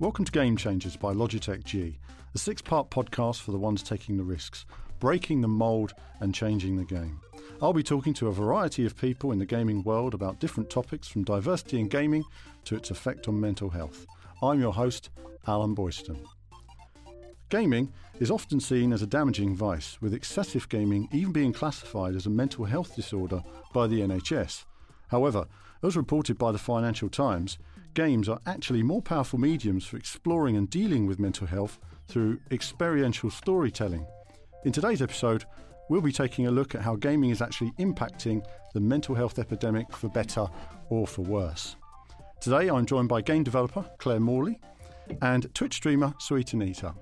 Welcome to Game Changers by Logitech G, a six part podcast for the ones taking the risks, breaking the mould and changing the game. I'll be talking to a variety of people in the gaming world about different topics from diversity in gaming to its effect on mental health. I'm your host, Alan Boyston. Gaming is often seen as a damaging vice, with excessive gaming even being classified as a mental health disorder by the NHS. However, as reported by the Financial Times, games are actually more powerful mediums for exploring and dealing with mental health through experiential storytelling. In today's episode, we'll be taking a look at how gaming is actually impacting the mental health epidemic for better or for worse. Today, I'm joined by game developer Claire Morley and Twitch streamer Sweet Anita.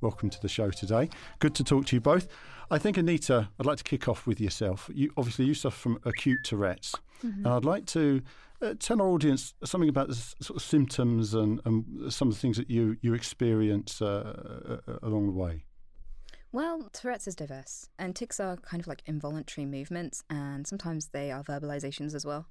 Welcome to the show today. Good to talk to you both. I think, Anita, I'd like to kick off with yourself. You obviously you suffer from acute Tourette's, mm-hmm. and I'd like to uh, tell our audience something about the sort of symptoms and, and, some of the things that you you experience uh, uh, along the way. Well, Tourette's is diverse, and tics are kind of like involuntary movements, and sometimes they are verbalizations as well.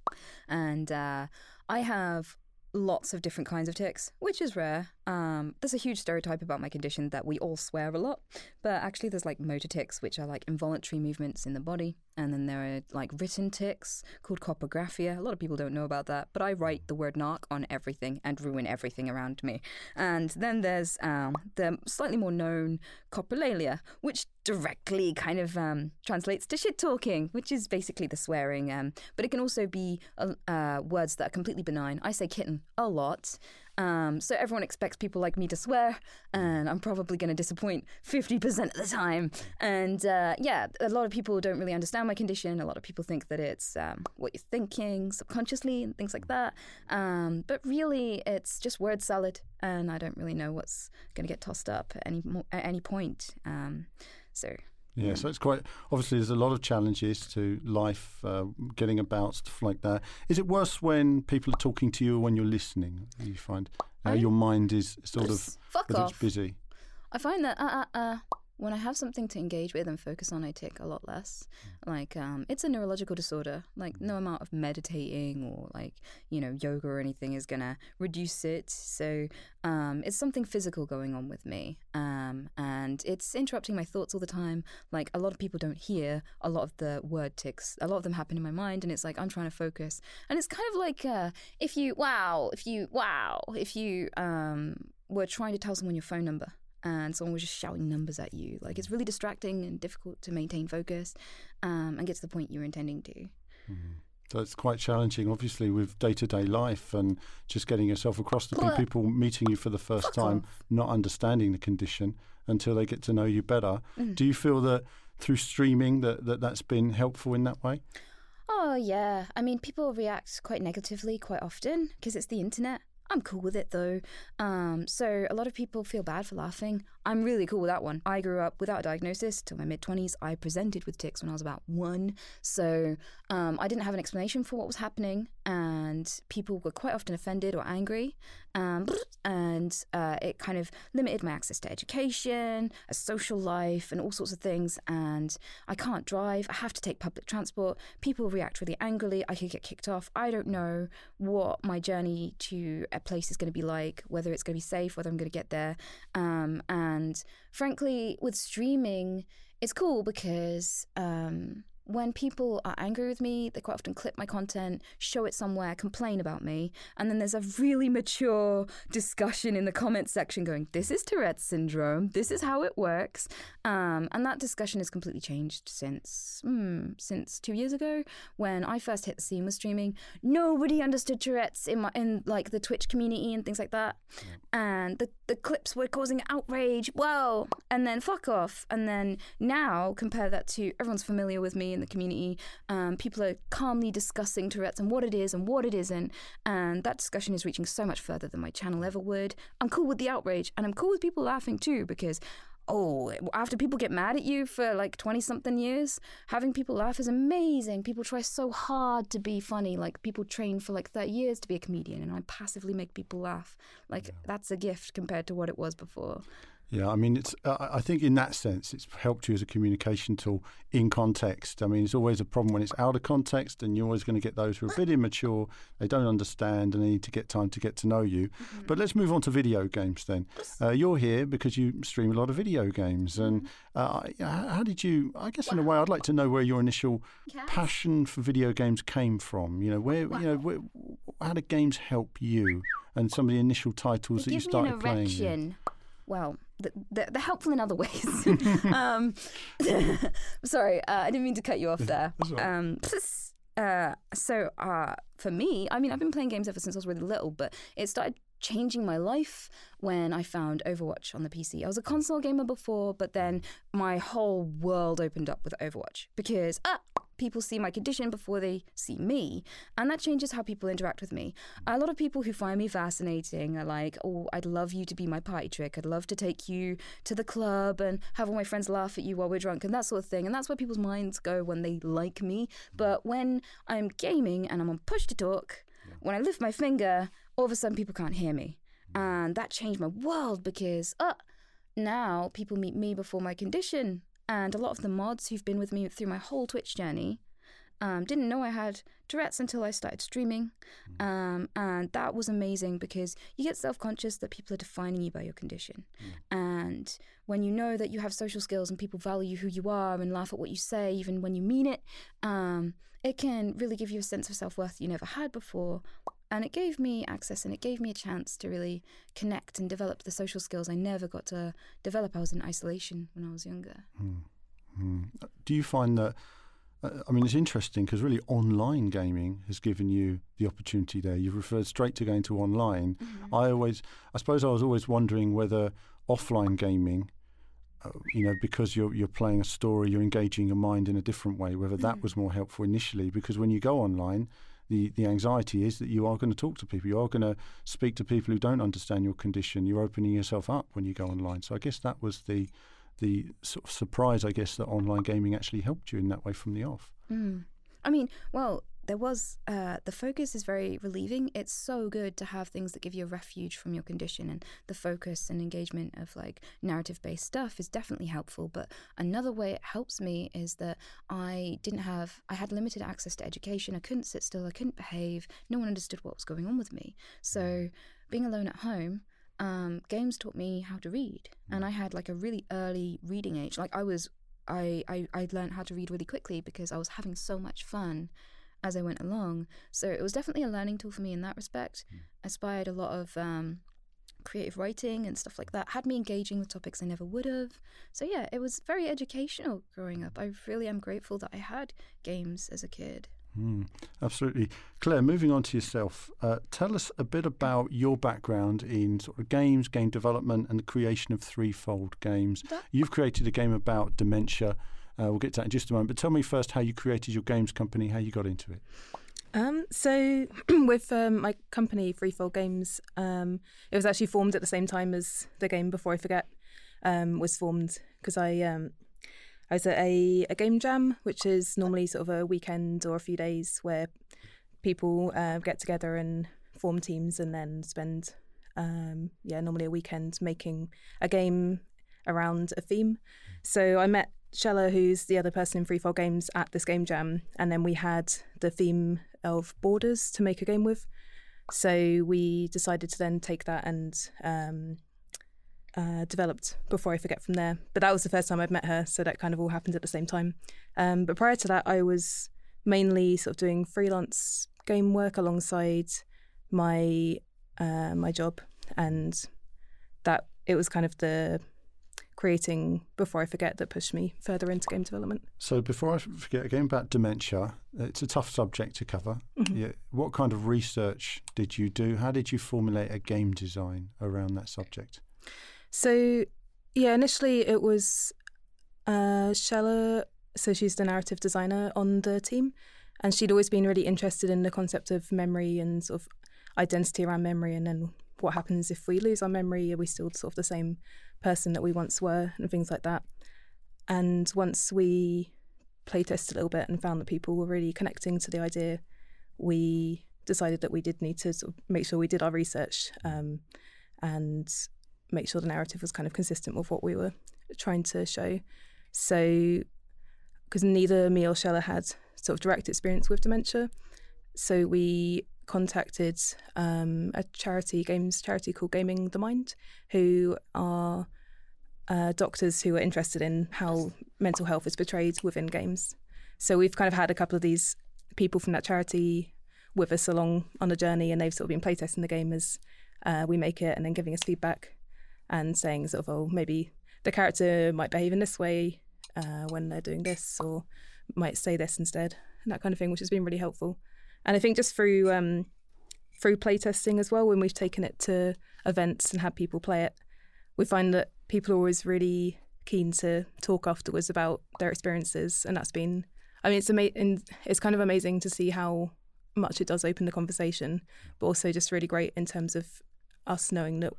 And uh, I have lots of different kinds of tics, which is rare. Um, there's a huge stereotype about my condition that we all swear a lot, but actually, there's like motor tics, which are like involuntary movements in the body, and then there are like written tics called coprographia. A lot of people don't know about that, but I write the word knock on everything and ruin everything around me. And then there's um, the slightly more known coprolalia, which directly kind of um, translates to shit talking, which is basically the swearing. Um, but it can also be uh, uh, words that are completely benign. I say kitten a lot. Um, so everyone expects people like me to swear, and I'm probably going to disappoint 50% of the time. And uh, yeah, a lot of people don't really understand my condition. A lot of people think that it's um, what you're thinking subconsciously and things like that. Um, but really, it's just word salad, and I don't really know what's going to get tossed up at any, at any point. Um, so yeah, so it's quite obviously there's a lot of challenges to life, uh, getting about stuff like that. Is it worse when people are talking to you or when you're listening? You find uh, your mind is sort of fuck off. busy. I find that uh, uh, uh when I have something to engage with and focus on, I tic a lot less. Like, um, it's a neurological disorder. Like, no amount of meditating or like, you know, yoga or anything is gonna reduce it. So, um, it's something physical going on with me. Um, and it's interrupting my thoughts all the time. Like, a lot of people don't hear a lot of the word ticks. A lot of them happen in my mind, and it's like I'm trying to focus. And it's kind of like uh, if you, wow, if you, wow, if you um, were trying to tell someone your phone number and someone was just shouting numbers at you. Like it's really distracting and difficult to maintain focus um, and get to the point you're intending to. Mm-hmm. So it's quite challenging, obviously, with day to day life and just getting yourself across to people meeting you for the first time, off. not understanding the condition until they get to know you better. Mm. Do you feel that through streaming that, that that's been helpful in that way? Oh, yeah. I mean, people react quite negatively quite often because it's the internet. I'm cool with it though. Um, so a lot of people feel bad for laughing. I'm really cool with that one. I grew up without a diagnosis till my mid 20s. I presented with tics when I was about one. So um, I didn't have an explanation for what was happening, and people were quite often offended or angry. Um, and uh, it kind of limited my access to education, a social life, and all sorts of things. And I can't drive. I have to take public transport. People react really angrily. I could get kicked off. I don't know what my journey to a place is going to be like, whether it's going to be safe, whether I'm going to get there. Um, and frankly, with streaming, it's cool because um, when people are angry with me, they quite often clip my content, show it somewhere, complain about me, and then there's a really mature discussion in the comments section going, "This is Tourette's syndrome. This is how it works," um, and that discussion has completely changed since mm, since two years ago when I first hit the scene with streaming. Nobody understood Tourette's in my in like the Twitch community and things like that. And the the clips were causing outrage. Whoa, and then fuck off, and then now compare that to everyone's familiar with me in the community. Um, people are calmly discussing Tourette's and what it is and what it isn't. And that discussion is reaching so much further than my channel ever would. I'm cool with the outrage and I'm cool with people laughing too because oh, after people get mad at you for like 20 something years, having people laugh is amazing. People try so hard to be funny. Like people train for like 30 years to be a comedian, and I passively make people laugh. Like yeah. that's a gift compared to what it was before. Yeah, I mean, it's. Uh, I think in that sense, it's helped you as a communication tool in context. I mean, it's always a problem when it's out of context, and you're always going to get those who are a bit immature. They don't understand, and they need to get time to get to know you. Mm-hmm. But let's move on to video games then. Uh, you're here because you stream a lot of video games, and mm-hmm. uh, how did you? I guess in a way, I'd like to know where your initial passion for video games came from. You know, where you know, where, how did games help you, and some of the initial titles that you started playing. Well, they're, they're helpful in other ways. um, sorry, uh, I didn't mean to cut you off there. Um, uh, so uh, for me, I mean, I've been playing games ever since I was really little, but it started changing my life when I found Overwatch on the PC. I was a console gamer before, but then my whole world opened up with Overwatch because ah, people see my condition before they see me. And that changes how people interact with me. A lot of people who find me fascinating are like, oh, I'd love you to be my party trick. I'd love to take you to the club and have all my friends laugh at you while we're drunk and that sort of thing. And that's where people's minds go when they like me. But when I'm gaming and I'm on push to talk, when I lift my finger, all of a sudden people can't hear me. And that changed my world because, uh, now people meet me before my condition and a lot of the mods who've been with me through my whole Twitch journey um, didn't know I had Tourette's until I started streaming. Mm. Um, and that was amazing because you get self conscious that people are defining you by your condition. Mm. And when you know that you have social skills and people value who you are and laugh at what you say, even when you mean it, um, it can really give you a sense of self worth you never had before. And it gave me access and it gave me a chance to really connect and develop the social skills I never got to develop. I was in isolation when I was younger. Hmm. Hmm. Do you find that? Uh, I mean, it's interesting because really online gaming has given you the opportunity there. You've referred straight to going to online. Mm-hmm. I always, I suppose I was always wondering whether offline gaming, uh, you know, because you're you're playing a story, you're engaging your mind in a different way. Whether that mm-hmm. was more helpful initially, because when you go online, the, the anxiety is that you are going to talk to people. You are going to speak to people who don't understand your condition. You're opening yourself up when you go online. So I guess that was the the sort of surprise, I guess, that online gaming actually helped you in that way from the off. Mm. I mean, well, there was uh, the focus is very relieving. It's so good to have things that give you a refuge from your condition, and the focus and engagement of like narrative based stuff is definitely helpful. But another way it helps me is that I didn't have, I had limited access to education. I couldn't sit still, I couldn't behave. No one understood what was going on with me. So mm. being alone at home, um, games taught me how to read, and mm. I had like a really early reading age. Like I was I, I, I learned how to read really quickly because I was having so much fun as I went along. So it was definitely a learning tool for me in that respect. Mm. Inspired a lot of um, creative writing and stuff like that. Had me engaging with topics I never would have. So yeah, it was very educational growing up. I really am grateful that I had games as a kid. Mm, absolutely. Claire, moving on to yourself, uh, tell us a bit about your background in sort of games, game development, and the creation of Threefold Games. That- You've created a game about dementia uh, we'll get to that in just a moment. But tell me first how you created your games company, how you got into it. Um, so, with um, my company, Threefold Games, um, it was actually formed at the same time as the game Before I Forget um, was formed because I um, I was at a, a game jam, which is normally sort of a weekend or a few days where people uh, get together and form teams and then spend um, yeah normally a weekend making a game around a theme. So I met Chella, who's the other person in Threefold Games, at this game jam, and then we had the theme of borders to make a game with. So we decided to then take that and um, uh, developed Before I Forget from there. But that was the first time I'd met her, so that kind of all happened at the same time. Um, but prior to that, I was mainly sort of doing freelance game work alongside my uh, my job, and that it was kind of the creating before I forget that pushed me further into game development. So before I forget again about dementia, it's a tough subject to cover. Mm-hmm. Yeah. What kind of research did you do? How did you formulate a game design around that subject? So yeah, initially it was uh, Chella. So she's the narrative designer on the team, and she'd always been really interested in the concept of memory and sort of identity around memory, and then what happens if we lose our memory? Are we still sort of the same person that we once were and things like that. And once we playtested a little bit and found that people were really connecting to the idea, we decided that we did need to sort of make sure we did our research um, and make sure the narrative was kind of consistent with what we were trying to show. So, because neither me or Chella had sort of direct experience with dementia, so we contacted um, a charity games charity called Gaming the Mind, who are uh, doctors who are interested in how mental health is portrayed within games. So we've kind of had a couple of these people from that charity with us along on a journey, and they've sort of been playtesting the game as uh, we make it, and then giving us feedback and saying sort of, oh, maybe the character might behave in this way uh, when they're doing this, or might say this instead, and that kind of thing, which has been really helpful. And I think just through um, through playtesting as well, when we've taken it to events and had people play it, we find that people are always really keen to talk afterwards about their experiences, and that's been. I mean, it's amazing. It's kind of amazing to see how much it does open the conversation, but also just really great in terms of us knowing that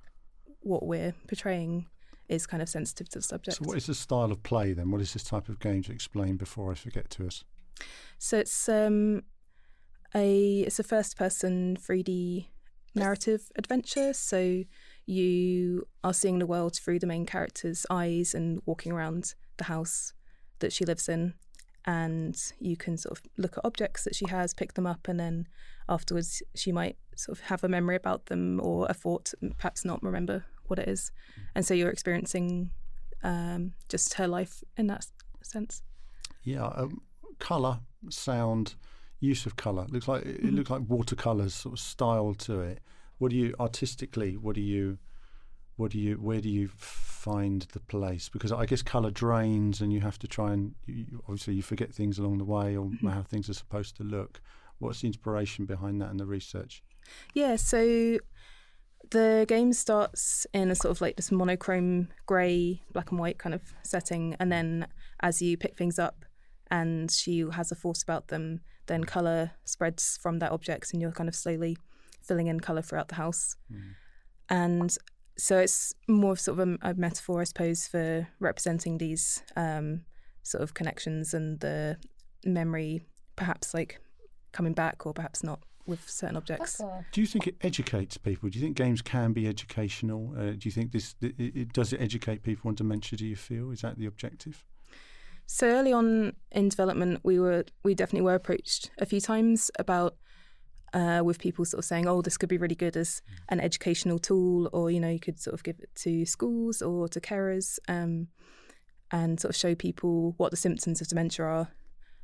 what we're portraying is kind of sensitive to the subject. So, what is the style of play then? What is this type of game to explain before I forget to us? So it's um, a it's a first person 3D narrative adventure. So you are seeing the world through the main character's eyes and walking around the house that she lives in. And you can sort of look at objects that she has, pick them up, and then afterwards she might sort of have a memory about them or a thought, perhaps not remember what it is. And so you're experiencing um, just her life in that sense. Yeah, um, color, sound, use of color. It looks like it Mm-hmm. looks like watercolors sort of style to it. What do you artistically? What do you? What do you? Where do you find the place? Because I guess color drains, and you have to try and you, obviously you forget things along the way, or Mm-hmm. how things are supposed to look. What's the inspiration behind that and the research? Yeah, so the game starts in a sort of like this monochrome grey, black and white kind of setting, and then as you pick things up and she has a force about them, then colour spreads from that object and you're kind of slowly filling in colour throughout the house. And so it's more of sort of a, a metaphor, I suppose, for representing these um, sort of connections and the memory, perhaps like coming back or perhaps not with certain objects. Do you think it educates people? Do you think games can be educational? Uh, do you think this it, it, does it educate people on dementia? Do you feel is that the objective? So early on in development, we were we definitely were approached a few times about uh, with people sort of saying, "Oh, this could be really good as an educational tool," or you know, you could sort of give it to schools or to carers, um, and sort of show people what the symptoms of dementia are,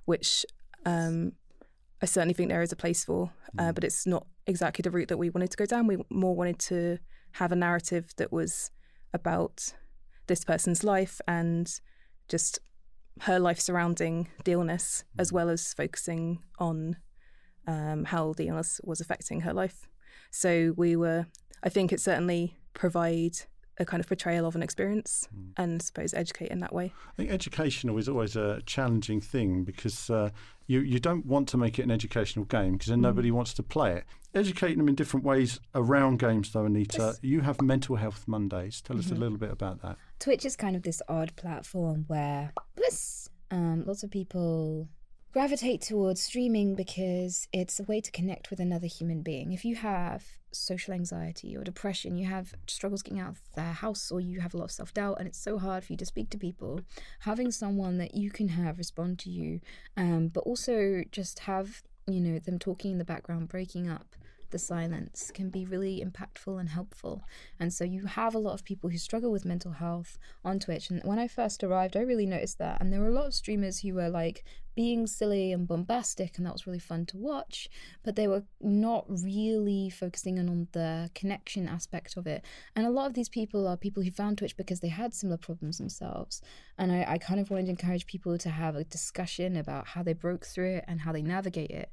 which um, I certainly think there is a place for, uh, but it's not exactly the route that we wanted to go down. We more wanted to have a narrative that was about this person's life and just her life surrounding the illness, as well as focusing on um, how the illness was affecting her life. So we were, I think it certainly provide a kind of portrayal of an experience and I suppose educate in that way. I think educational is always a challenging thing because uh, you you don't want to make it an educational game because then nobody wants to play it. Educating them in different ways around games, though, Anita. You have Mental Health Mondays. Tell us a little bit about that. Twitch is kind of this odd platform where um, lots of people gravitate towards streaming because it's a way to connect with another human being. If you have social anxiety or depression, you have struggles getting out of the house, or you have a lot of self doubt, and it's so hard for you to speak to people, having someone that you can have respond to you, um, but also just have you know them talking in the background, breaking up the silence can be really impactful and helpful. And so you have a lot of people who struggle with mental health on Twitch. And when I first arrived, I really noticed that. And there were a lot of streamers who were like being silly and bombastic, and that was really fun to watch. But they were not really focusing in on the connection aspect of it. And a lot of these people are people who found Twitch because they had similar problems themselves. And I, I kind of wanted to encourage people to have a discussion about how they broke through it and how they navigate it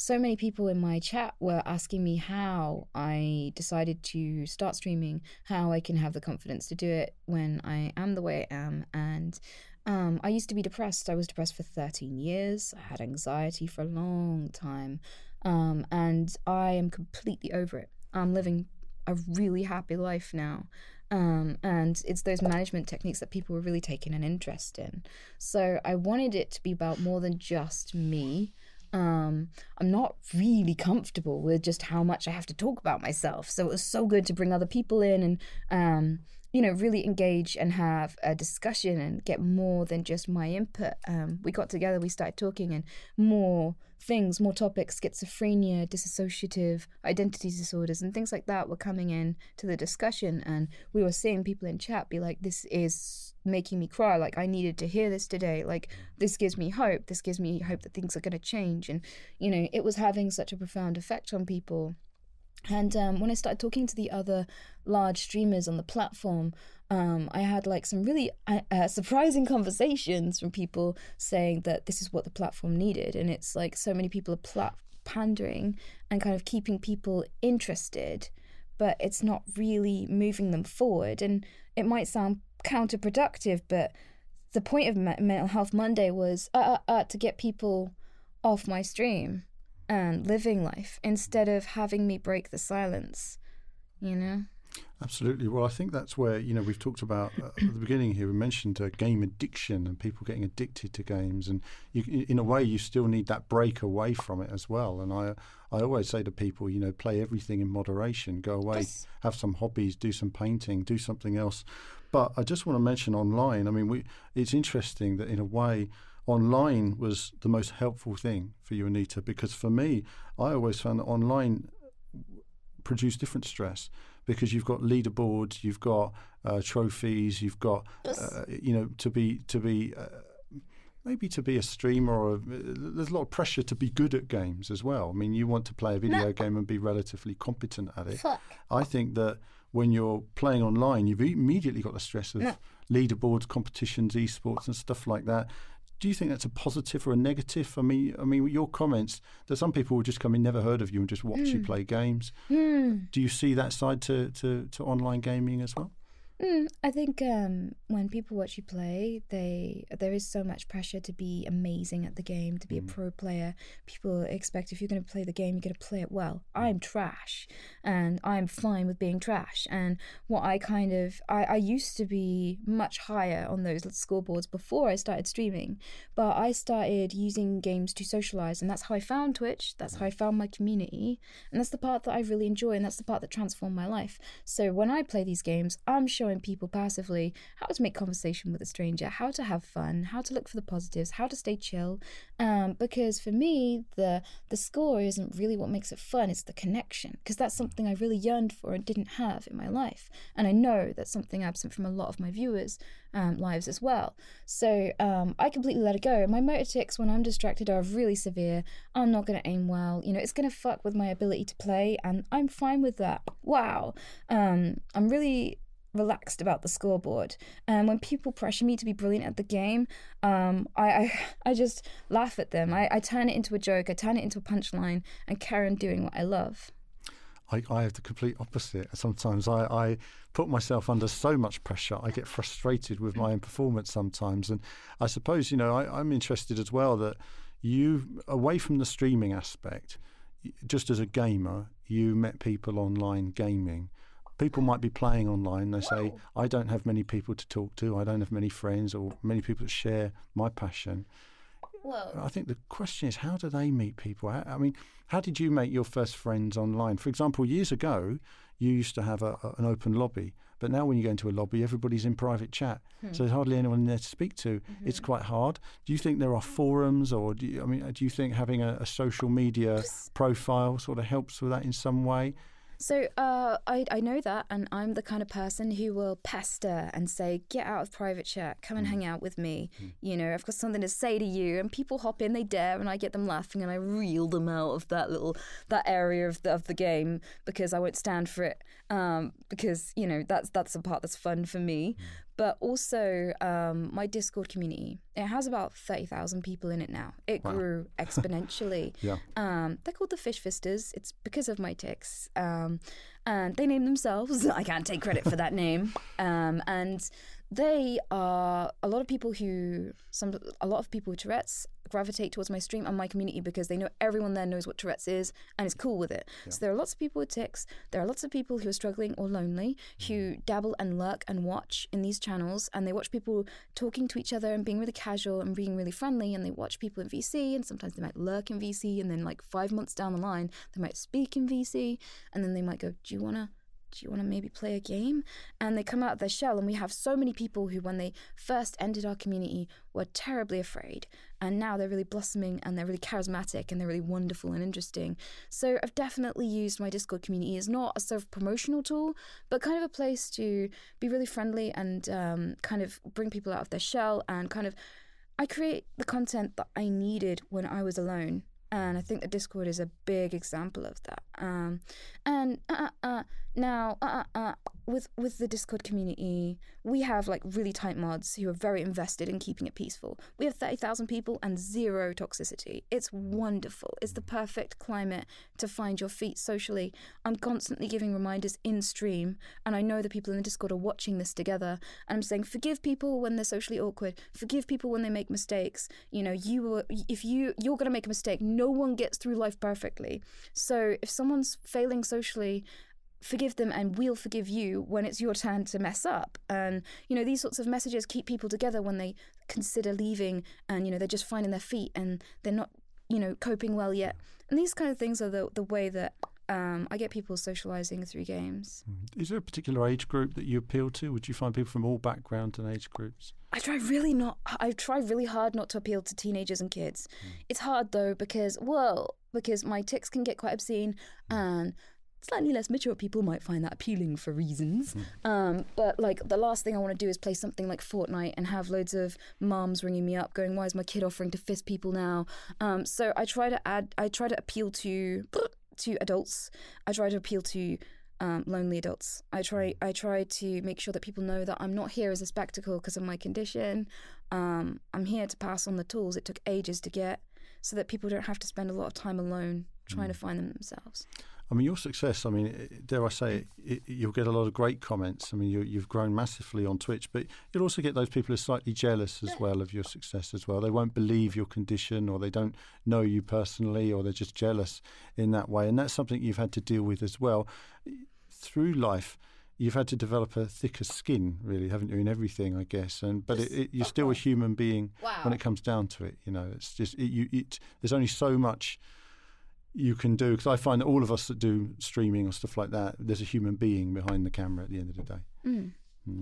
so many people in my chat were asking me how I decided to start streaming, how I can have the confidence to do it when I am the way I am. And um, I used to be depressed. I was depressed for 13 years. I had anxiety for a long time. Um, and I am completely over it. I'm living a really happy life now. Um, and it's those management techniques that people were really taking an interest in. So I wanted it to be about more than just me um, I'm not really comfortable with just how much I have to talk about myself. So it was so good to bring other people in and, um, you know, really engage and have a discussion and get more than just my input. Um, we got together, we started talking, and more things, more topics, schizophrenia, dissociative identity disorders, and things like that were coming in to the discussion. And we were seeing people in chat be like, this is making me cry. Like, I needed to hear this today. Like, this gives me hope. This gives me hope that things are going to change. And, you know, it was having such a profound effect on people. And um, when I started talking to the other large streamers on the platform, um, I had like some really uh, uh, surprising conversations from people saying that this is what the platform needed. And it's like so many people are plat- pandering and kind of keeping people interested, but it's not really moving them forward. And it might sound counterproductive, but the point of Mental Health Monday was uh, uh, uh, to get people off my stream and living life instead of having me break the silence, you know? Absolutely. Well, I think that's where, you know, we've talked about uh, at the beginning here, we mentioned uh, game addiction and people getting addicted to games. And you, in a way, you still need that break away from it as well. And I, I always say to people, you know, play everything in moderation, go away, yes. have some hobbies, do some painting, do something else. But I just want to mention online. I mean, we, it's interesting that in a way, online was the most helpful thing for you, Anita, because for me, I always found that online produced different stress because you've got leaderboards, you've got uh, trophies, you've got uh, you know to be to be. Uh, maybe to be a streamer or a, there's a lot of pressure to be good at games as well. I mean, you want to play a video no. game and be relatively competent at it. Fuck. I think that when you're playing online, you've immediately got the stress of no. leaderboards, competitions, esports, and stuff like that do you think that's a positive or a negative? I mean, I mean, your comments. that some people who just come in, never heard of you, and just watch mm. you hmm. play games. Mm. Do you see that side to, to, to online gaming as well? Mm, I think um, when people watch you play, they there is so much pressure to be amazing at the game, to be mm. a pro player. People expect if you're going to play the game, you're going to play it well. Mm. I'm trash, and I'm fine with being trash. And what I kind of I, I used to be much higher on those scoreboards before I started streaming, but I started using games to socialize, and that's how I found Twitch. That's how I found my community, and that's the part that I really enjoy, and that's the part that transformed my life. So when I play these games, I'm showing showing people passively how to make conversation with a stranger, how to have fun, how to look for the positives, how to stay chill. Um, because for me, the the score isn't really what makes it fun; it's the connection. Because that's something I really yearned for and didn't have in my life, and I know that's something absent from a lot of my viewers' um, lives as well. So um, I completely let it go. My motor tics when I'm distracted are really severe. I'm not going to aim well. You know, it's going to fuck with my ability to play, and I'm fine with that. Wow. Um, I'm really relaxed about the scoreboard. And when people pressure me to be brilliant at the game, um, I, I, I just laugh at them. I, I turn it into a joke. I turn it into a punchline and carry on doing what I love. I, I have the complete opposite. Sometimes I, I put myself under so much pressure. I get frustrated with my own performance sometimes. And I suppose, you know, I, I'm interested as well that you, away from the streaming aspect, just as a gamer, you met people online gaming people might be playing online. They say, I don't have many people to talk to. I don't have many friends or many people that share my passion. Well, I think the question is, how do they meet people? I mean, how did you make your first friends online? For example, years ago, you used to have a, a, an open lobby, but now when you go into a lobby, everybody's in private chat, hmm. so there's hardly anyone there to speak to. Mm-hmm. It's quite hard. Do you think there are forums, or do you, I mean, do you think having a, a social media profile sort of helps with that in some way? So uh, I, I know that, and I'm the kind of person who will pester and say, "Get out of private chat, come and mm. hang out with me." Mm. You know, I've got something to say to you, and people hop in, they dare, and I get them laughing, and I reel them out of that little that area of the, of the game because I won't stand for it. Um, because you know that's that's the part that's fun for me. Mm but also um, my Discord community. It has about 30,000 people in it now. It wow. grew exponentially. yeah. Um, they're called the Fish Fisters. It's because of my tics. Um, and they name themselves. I can't take credit for that name. Um, and they are a lot of people who, some, a lot of people with Tourette's gravitate towards my stream and my community because they know everyone there knows what Tourette's is and is cool with it. Yeah. So there are lots of people with tics. There are lots of people who are struggling or lonely who Mm. dabble and lurk and watch in these channels and they watch people talking to each other and being really casual and being really friendly and they watch people in VC and sometimes they might lurk in VC and then like five months down the line they might speak in VC and then they might go, Do you wanna do you want to maybe play a game? And they come out of their shell. And we have so many people who, when they first entered our community, were terribly afraid. And now they're really blossoming and they're really charismatic and they're really wonderful and interesting. So I've definitely used my Discord community as not a sort of promotional tool, but kind of a place to be really friendly and um, kind of bring people out of their shell and kind of. I create the content that I needed when I was alone. And I think the Discord is a big example of that. Um, and uh, uh, uh, now, uh, uh, uh, with with the Discord community, we have like really tight mods who are very invested in keeping it peaceful. We have thirty thousand people and zero toxicity. It's wonderful. It's the perfect climate to find your feet socially. I'm constantly giving reminders in stream, and I know the people in the Discord are watching this together. And I'm saying, forgive people when they're socially awkward. Forgive people when they make mistakes. You know, you were if you you're gonna make a mistake. No one gets through life perfectly. So if someone's failing socially forgive them and we'll forgive you when it's your turn to mess up and you know these sorts of messages keep people together when they consider leaving and you know they're just finding their feet and they're not you know coping well yet and these kind of things are the the way that um, I get people socializing through games. Mm. Is there a particular age group that you appeal to? Would you find people from all backgrounds and age groups? I try really not. I try really hard not to appeal to teenagers and kids. Mm. It's hard though because well, because my tics can get quite obscene, mm. and slightly less mature people might find that appealing for reasons. Um, but like the last thing I want to do is play something like Fortnite and have loads of moms ringing me up going, "Why is my kid offering to fist people now?" Um, so I try to add. I try to appeal to to adults. I try to appeal to um, lonely adults. I try I try to make sure that people know that I'm not here as a spectacle because of my condition. Um, I'm here to pass on the tools it took ages to get, so that people don't have to spend a lot of time alone trying to find them themselves. I mean, your success, I mean, dare I say, it, it, you'll get a lot of great comments. I mean, you, you've grown massively on Twitch, but you'll also get those people who are slightly jealous as well of your success as well. They won't believe your condition or they don't know you personally or they're just jealous in that way. And that's something you've had to deal with as well. Through life, you've had to develop a thicker skin, really, haven't you, in everything, I guess. And But it, it, you're still a human being when it comes down to it. You know, it's just, it, you, it, there's only so much you can do because I find that all of us that do streaming or stuff like that, there's a human being behind the camera at the end of the day. Mm.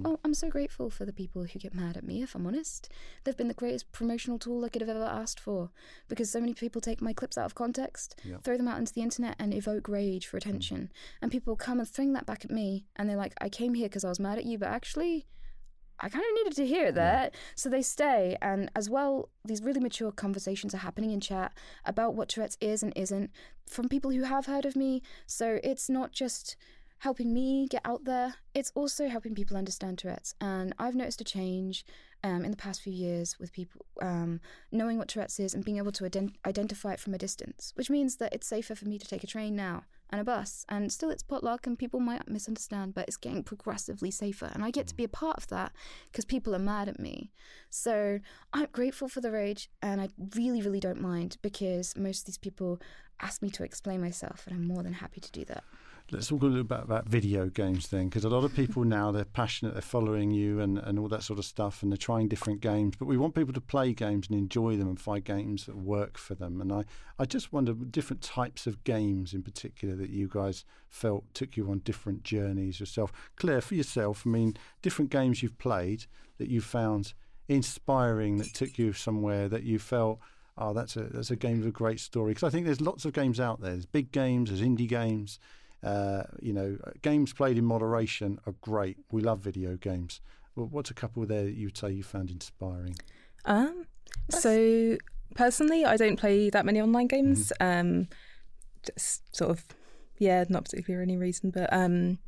Oh, I'm so grateful for the people who get mad at me, if I'm honest. They've been the greatest promotional tool I could have ever asked for because so many people take my clips out of context, Yeah. throw them out into the internet, and evoke rage for attention. And people come and thring that back at me, and they're like, I came here because I was mad at you, but actually, I kind of needed to hear that. So they stay. And as well, these really mature conversations are happening in chat about what Tourette's is and isn't from people who have heard of me. So it's not just helping me get out there, it's also helping people understand Tourette's. And I've noticed a change um, in the past few years with people um, knowing what Tourette's is and being able to ident- identify it from a distance, which means that it's safer for me to take a train now and a bus. And still, it's potluck, and people might misunderstand, but it's getting progressively safer. And I get to be a part of that because people are mad at me. So I'm grateful for the rage, and I really, really don't mind because most of these people ask me to explain myself, and I'm more than happy to do that. Let's talk a little bit about video games then, because a lot of people now they're passionate, they're following you and, and all that sort of stuff, and they're trying different games. But we want people to play games and enjoy them and find games that work for them. And I, I just wonder different types of games in particular that you guys felt took you on different journeys yourself. Claire, for yourself, I mean, different games you've played that you found inspiring that took you somewhere that you felt. Oh, that's a that's a game with a great story. Because I think there's lots of games out there. There's big games, there's indie games. Uh, you know, games played in moderation are great. We love video games. Well, what's a couple there that you'd say you found inspiring? Um, so personally, I don't play that many online games. Um, just sort of, yeah, not particularly for any reason, but um,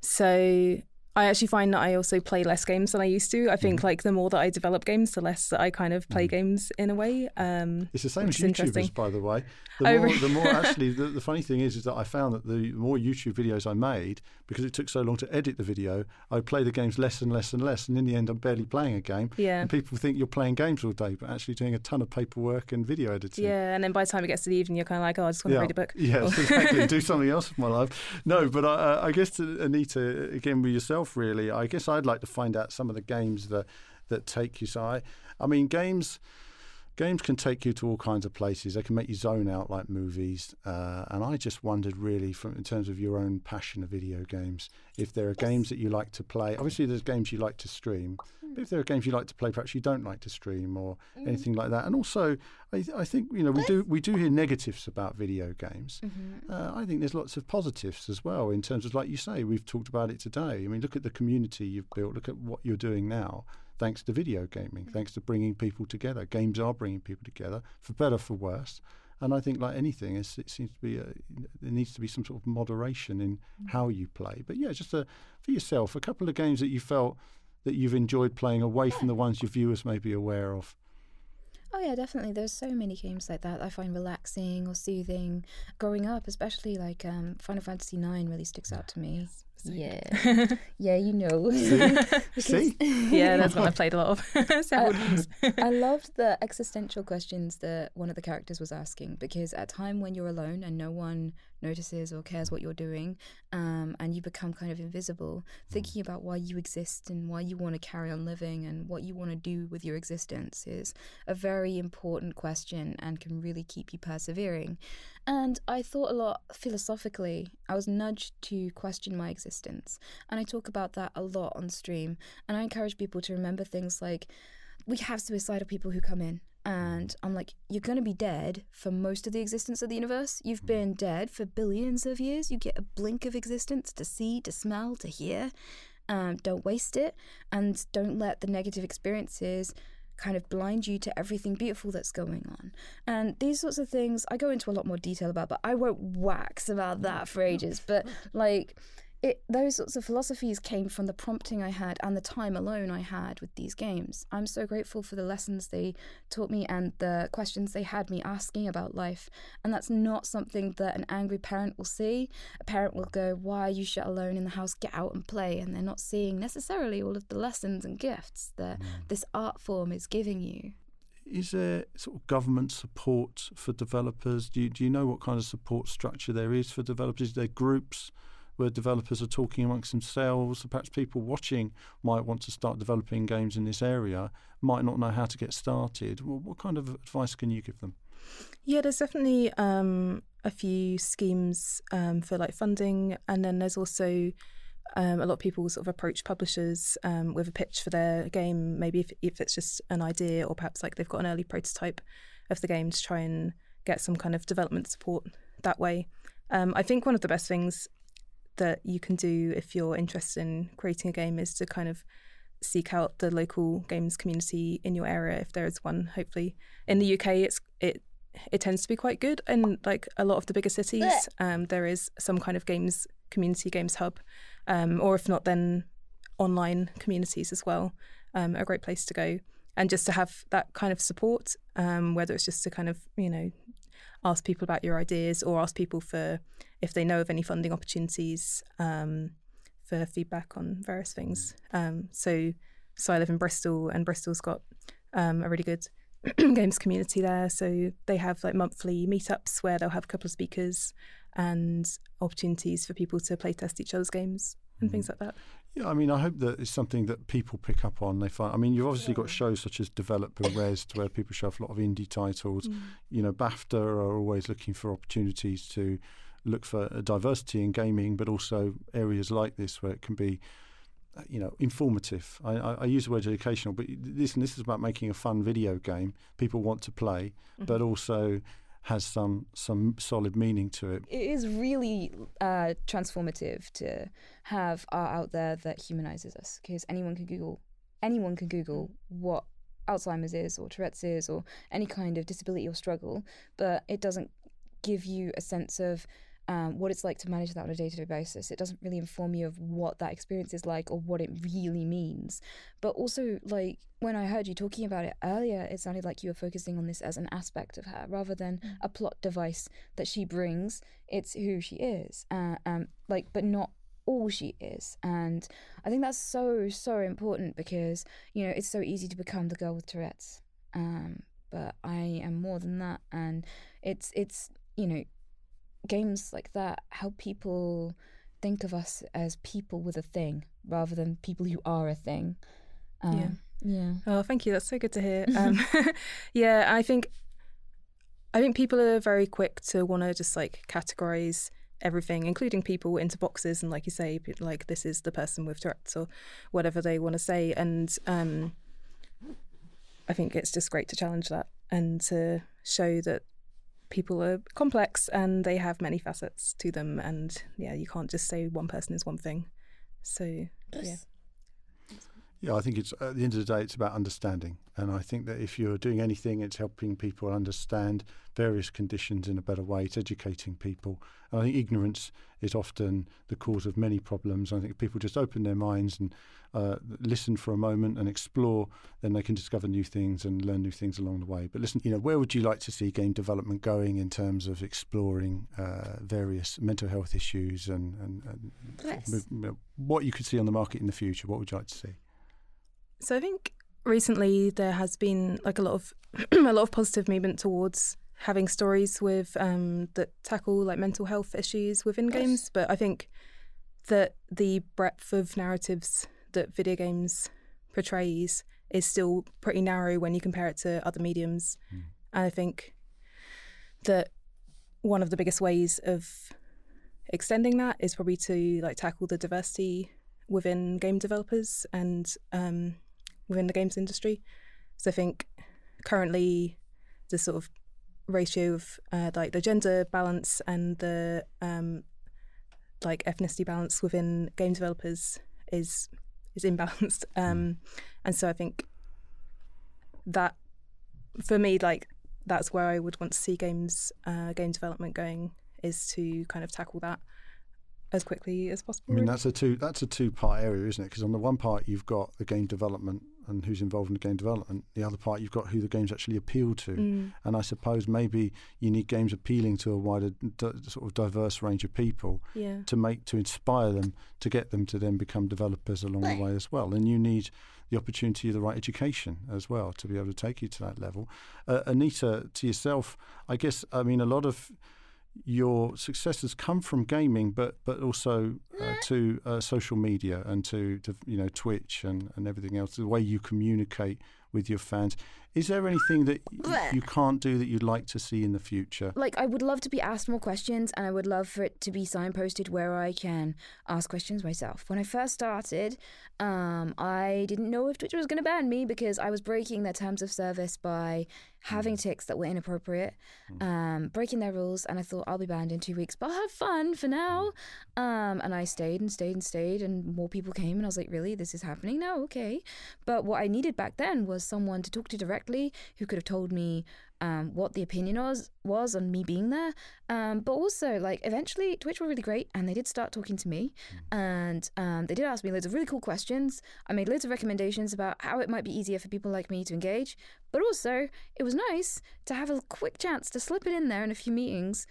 so I actually find that I also play less games than I used to. I think Mm-hmm. like the more that I develop games, the less that I kind of play games in a way. Um, It's the same as interesting. YouTubers, by the way. The Oh, more, really? the more actually, the, the funny thing is, is that I found that the more YouTube videos I made, because it took so long to edit the video, I would play the games less and less and less, and in the end, I'm barely playing a game. Yeah. And people think you're playing games all day, but actually doing a ton of paperwork and video editing. Yeah, and then by the time it gets to the evening, you're kind of like, oh, I just want to Yeah, read a book. Yes, exactly. Do something else with my life. No, but I, I- I guess to Anita, again with yourself, really. I guess I'd like to find out some of the games that that take you. So I, I mean, games. Games can take you to all kinds of places. They can make you zone out like movies. Uh, and I just wondered, really, from in terms of your own passion of video games, if there are games that you like to play. Obviously, there's games you like to stream, but if there are games you like to play, perhaps you don't like to stream or anything like that. And also, I, I think you know we do we do hear negatives about video games. Uh, I think there's lots of positives as well in terms of, like you say, we've talked about it today. I mean, look at the community you've built. Look at what you're doing now, thanks to video gaming, mm. thanks to bringing people together. Games are bringing people together, for better, for worse. And I think, like anything, it's, it seems to be a, there needs to be some sort of moderation in mm. how you play. But yeah, just a, for yourself, a couple of games that you felt that you've enjoyed playing away from the ones your viewers may be aware of. Oh yeah, definitely. There's so many games like that I find relaxing or soothing. Growing up, especially like um, Final Fantasy IX really sticks out to me. Yeah, yeah, you know. See? yeah, that's one I've played a lot of. Several times. I loved the existential questions that one of the characters was asking because at a time when you're alone and no one notices or cares what you're doing, um, and you become kind of invisible, thinking about why you exist and why you want to carry on living and what you want to do with your existence is a very important question and can really keep you persevering. And I thought a lot philosophically. I was nudged to question my existence. And I talk about that a lot on stream. And I encourage people to remember things like we have suicidal people who come in. And I'm like, you're going to be dead for most of the existence of the universe. You've been dead for billions of years. You get a blink of existence to see, to smell, to hear. Um, don't waste it. And don't let the negative experiences kind of blind you to everything beautiful that's going on. And these sorts of things I go into a lot more detail about, but I won't wax about that for ages. But like it those sorts of philosophies came from the prompting I had and the time alone I had with these games. I'm so grateful for the lessons they taught me and the questions they had me asking about life. And that's not something that an angry parent will see. A parent will go, Why are you shut alone in the house? Get out and play. And they're not seeing necessarily all of the lessons and gifts that mm. this art form is giving you. Is there sort of government support for developers? Do you, do you know what kind of support structure there is for developers? Is there groups where developers are talking amongst themselves? Perhaps people watching might want to start developing games in this area, might not know how to get started. Well, what kind of advice can you give them? Yeah, there's definitely um, a few schemes um, for like funding, and then there's also um, a lot of people sort of approach publishers um, with a pitch for their game. Maybe if, if it's just an idea, or perhaps like they've got an early prototype of the game to try and get some kind of development support that way. Um, I think one of the best things that you can do if you're interested in creating a game is to kind of seek out the local games community in your area. If there is one hopefully in the uk it's it it tends to be quite good in like a lot of the bigger cities. Um, there is some kind of games community games hub. Um, or if not then online communities as well um, a great place to go. And just to have that kind of support um, whether it's just to kind of you know ask people about your ideas or ask people for if they know of any funding opportunities um, for feedback on various things. Um, so, so I live in Bristol, and Bristol's got um, a really good games community there. So they have like monthly meetups where they'll have a couple of speakers and opportunities for people to play test each other's games and things like that. Yeah, I mean, I hope that it's something that people pick up on. They find. I mean, you've obviously got shows such as Develop and Rezzed, where people show off a lot of indie titles. Mm. You know, BAFTA are always looking for opportunities to look for a diversity in gaming, but also areas like this where it can be, uh, you know, informative. I, I, I use the word educational, but this this is about making a fun video game people want to play, but mm-hmm. also has some some solid meaning to it. It is really uh, transformative to have art out there that humanizes us because anyone can Google anyone can Google what Alzheimer's is or Tourette's is or any kind of disability or struggle, but it doesn't give you a sense of um, what it's like to manage that on a day to day basis. It doesn't really inform you of what that experience is like or what it really means. But also, like, when I heard you talking about it earlier, it sounded like you were focusing on this as an aspect of her rather than mm. a plot device that she brings. It's who she is, uh, um, like, but not all she is. And I think that's so so important because you know it's so easy to become the girl with Tourette's. Um, but I am more than that, and it's it's you know games like that help people think of us as people with a thing rather than people who are a thing. Um, yeah. Yeah. Oh, thank you. That's so good to hear. Um, yeah, I think I think people are very quick to want to just like categorize everything, including people, into boxes, and like you say, like this is the person with Tourette's or whatever they want to say. And um, I think it's just great to challenge that and to show that people are complex and they have many facets to them and yeah you can't just say one person is one thing. So yeah yeah i think it's at the end of the day it's about understanding and i think that if you're doing anything it's helping people understand various conditions in a better way it's educating people and i think ignorance is often the cause of many problems i think if people just open their minds and uh, listen for a moment and explore, then they can discover new things and learn new things along the way. But listen, you know, where would you like to see game development going in terms of exploring uh, various mental health issues and, and, and yes. what you could see on the market in the future? What would you like to see? So I think recently there has been like a lot of a lot of positive movement towards having stories with um, that tackle like mental health issues within yes. games, but I think that the breadth of narratives that video games portrays is still pretty narrow when you compare it to other mediums. Mm. And I think that one of the biggest ways of extending that is probably to like tackle the diversity within game developers and um, within the games industry. So I think currently the sort of ratio of uh, like the gender balance and the um, like ethnicity balance within game developers is is imbalanced. Um, and so I think that for me, like that's where I would want to see games, uh, game development going is to kind of tackle that as quickly as possible. I mean, that's a two that's a two part area, isn't it? Because on the one part you've got the game development and who's involved in the game development. The other part you've got who the games actually appeal to. Mm. And I suppose maybe you need games appealing to a wider d- sort of diverse range of people yeah. to make to inspire them to get them to then become developers along the way as well. And you need the opportunity of the right education as well to be able to take you to that level. Uh, Anita, to yourself, I guess I mean a lot of your success has come from gaming, but but also uh, to uh, social media and to, to you know Twitch and, and everything else. The way you communicate with your fans. Is there anything that you can't do that you'd like to see in the future? Like, I would love to be asked more questions, and I would love for it to be signposted where I can ask questions myself. When I first started, um, I didn't know if Twitter was going to ban me because I was breaking their terms of service by having mm. tics that were inappropriate, mm. um, breaking their rules, and I thought I'll be banned in two weeks, but I'll have fun for now. Mm. Um, and I stayed and stayed and stayed, and more people came, and I was like, really, this is happening now? Okay. But what I needed back then was someone to talk to directly who could have told me um, what the opinion was was on me being there. Um, but also, like, eventually, Twitch were really great, and they did start talking to me, mm. and um, they did ask me loads of really cool questions. I made loads of recommendations about how it might be easier for people like me to engage. But also, it was nice to have a quick chance to slip it in there in a few meetings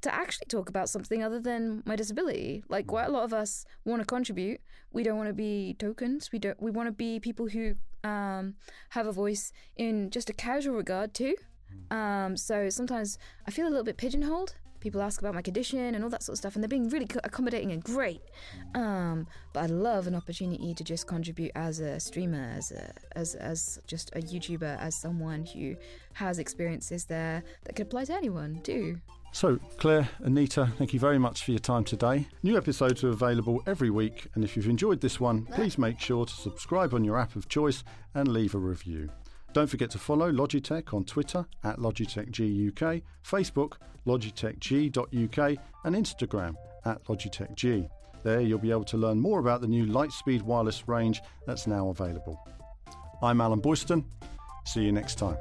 to actually talk about something other than my disability. Like quite a lot of us want to contribute. We don't want to be tokens. We don't. We want to be people who um, have a voice in just a casual regard too. Um, so sometimes I feel a little bit pigeonholed. People ask about my condition and all that sort of stuff, and they're being really accommodating and great. Um, but I'd love an opportunity to just contribute as a streamer, as a, as as just a YouTuber, as someone who has experiences there that could apply to anyone too. So, Claire, Anita, thank you very much for your time today. New episodes are available every week, and if you've enjoyed this one, please make sure to subscribe on your app of choice and leave a review. Don't forget to follow Logitech on Twitter at LogitechGUK, Facebook, LogitechG.UK, and Instagram at LogitechG. There you'll be able to learn more about the new Lightspeed wireless range that's now available. I'm Alan Boyston. See you next time.